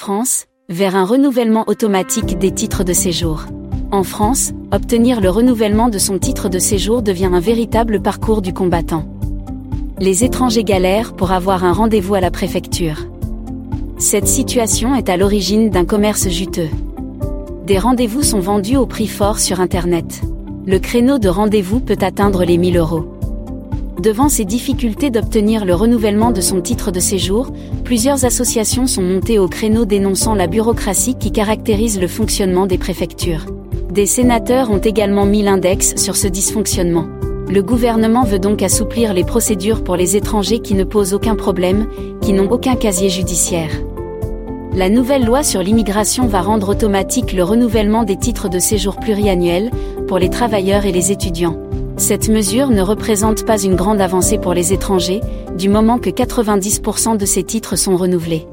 France, vers un renouvellement automatique des titres de séjour. En France, obtenir le renouvellement de son titre de séjour devient un véritable parcours du combattant. Les étrangers galèrent pour avoir un rendez-vous à la préfecture. Cette situation est à l'origine d'un commerce juteux. Des rendez-vous sont vendus au prix fort sur Internet. Le créneau de rendez-vous peut atteindre les 1000 euros. Devant ces difficultés d'obtenir le renouvellement de son titre de séjour, plusieurs associations sont montées au créneau dénonçant la bureaucratie qui caractérise le fonctionnement des préfectures. Des sénateurs ont également mis l'index sur ce dysfonctionnement. Le gouvernement veut donc assouplir les procédures pour les étrangers qui ne posent aucun problème, qui n'ont aucun casier judiciaire. La nouvelle loi sur l'immigration va rendre automatique le renouvellement des titres de séjour pluriannuels pour les travailleurs et les étudiants. Cette mesure ne représente pas une grande avancée pour les étrangers, du moment que 90% de ces titres sont renouvelés.